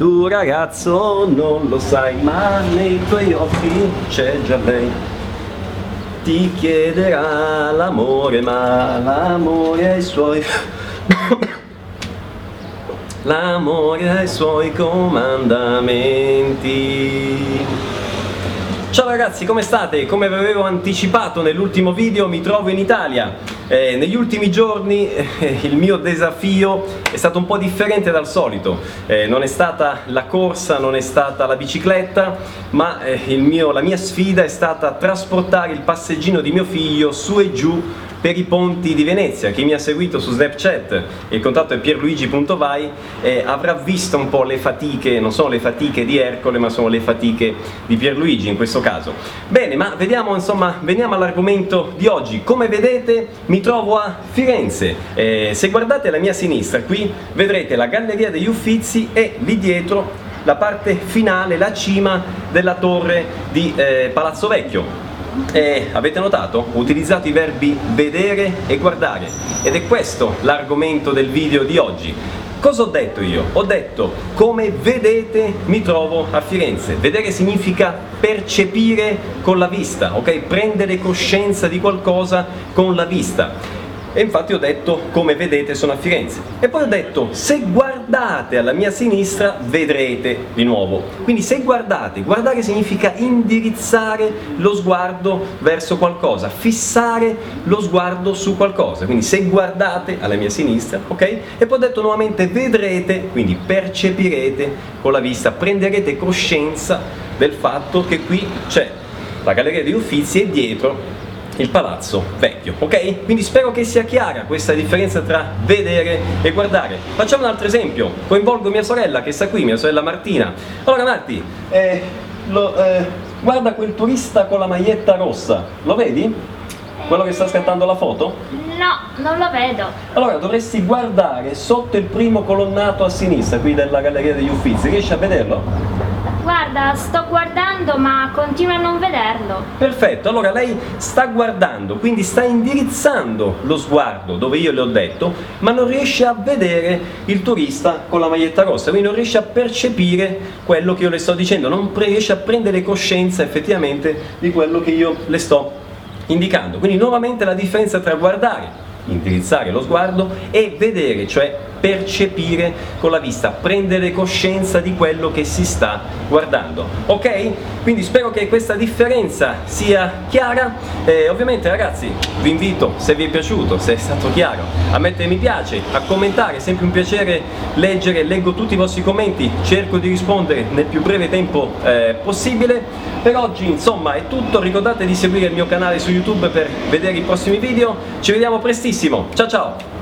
Tu ragazzo non lo sai, ma nei tuoi occhi c'è già lei. Ti chiederà l'amore, ma l'amore ha i suoi. L'amore ha i suoi comandamenti. Ciao ragazzi, come state? Come vi avevo anticipato nell'ultimo video, mi trovo in Italia. Eh, negli ultimi giorni eh, il mio desafio è stato un po' differente dal solito. Eh, non è stata la corsa, non è stata la bicicletta, ma eh, mio, la mia sfida è stata trasportare il passeggino di mio figlio su e giù per i ponti di Venezia. Chi mi ha seguito su Snapchat, il contatto è pierluigi.vai, eh, avrà visto un po' le fatiche, non sono le fatiche di Ercole, ma sono le fatiche di Pierluigi in questo caso. Bene, ma vediamo insomma, veniamo all'argomento di oggi. Come vedete mi trovo a Firenze. Eh, se guardate alla mia sinistra qui vedrete la Galleria degli Uffizi e lì dietro la parte finale, la cima della torre di eh, Palazzo Vecchio. Eh, avete notato? Ho utilizzato i verbi vedere e guardare ed è questo l'argomento del video di oggi. Cosa ho detto io? Ho detto come vedete mi trovo a Firenze. Vedere significa percepire con la vista, ok? Prendere coscienza di qualcosa con la vista e infatti ho detto come vedete sono a Firenze. E poi ho detto se guardate alla mia sinistra vedrete di nuovo. Quindi se guardate, guardare significa indirizzare lo sguardo verso qualcosa fissare lo sguardo su qualcosa. Quindi se guardate alla mia sinistra ok? E poi ho detto nuovamente vedrete quindi percepirete con la vista prenderete coscienza del fatto che qui c'è la galleria degli uffizi e dietro il palazzo vecchio, ok? Quindi spero che sia chiara questa differenza tra vedere e guardare. Facciamo un altro esempio, coinvolgo mia sorella che sta qui, mia sorella Martina. Allora Marti, eh, lo, eh, guarda quel turista con la maglietta rossa, lo vedi? Quello che sta scattando la foto? No, non lo vedo. Allora dovresti guardare sotto il primo colonnato a sinistra, qui della galleria degli uffizi, riesci a vederlo? Guarda, sto guardando ma continuo a non vederlo. Perfetto, allora lei sta guardando, quindi sta indirizzando lo sguardo dove io le ho detto, ma non riesce a vedere il turista con la maglietta rossa, quindi non riesce a percepire quello che io le sto dicendo, non riesce a prendere coscienza effettivamente di quello che io le sto indicando. Quindi nuovamente la differenza tra guardare indirizzare lo sguardo e vedere, cioè percepire con la vista, prendere coscienza di quello che si sta guardando. Ok? Quindi spero che questa differenza sia chiara. Eh, ovviamente ragazzi vi invito, se vi è piaciuto, se è stato chiaro, a mettere mi piace, a commentare, è sempre un piacere leggere, leggo tutti i vostri commenti, cerco di rispondere nel più breve tempo eh, possibile. Per oggi insomma è tutto, ricordate di seguire il mio canale su YouTube per vedere i prossimi video, ci vediamo prestissimo, ciao ciao!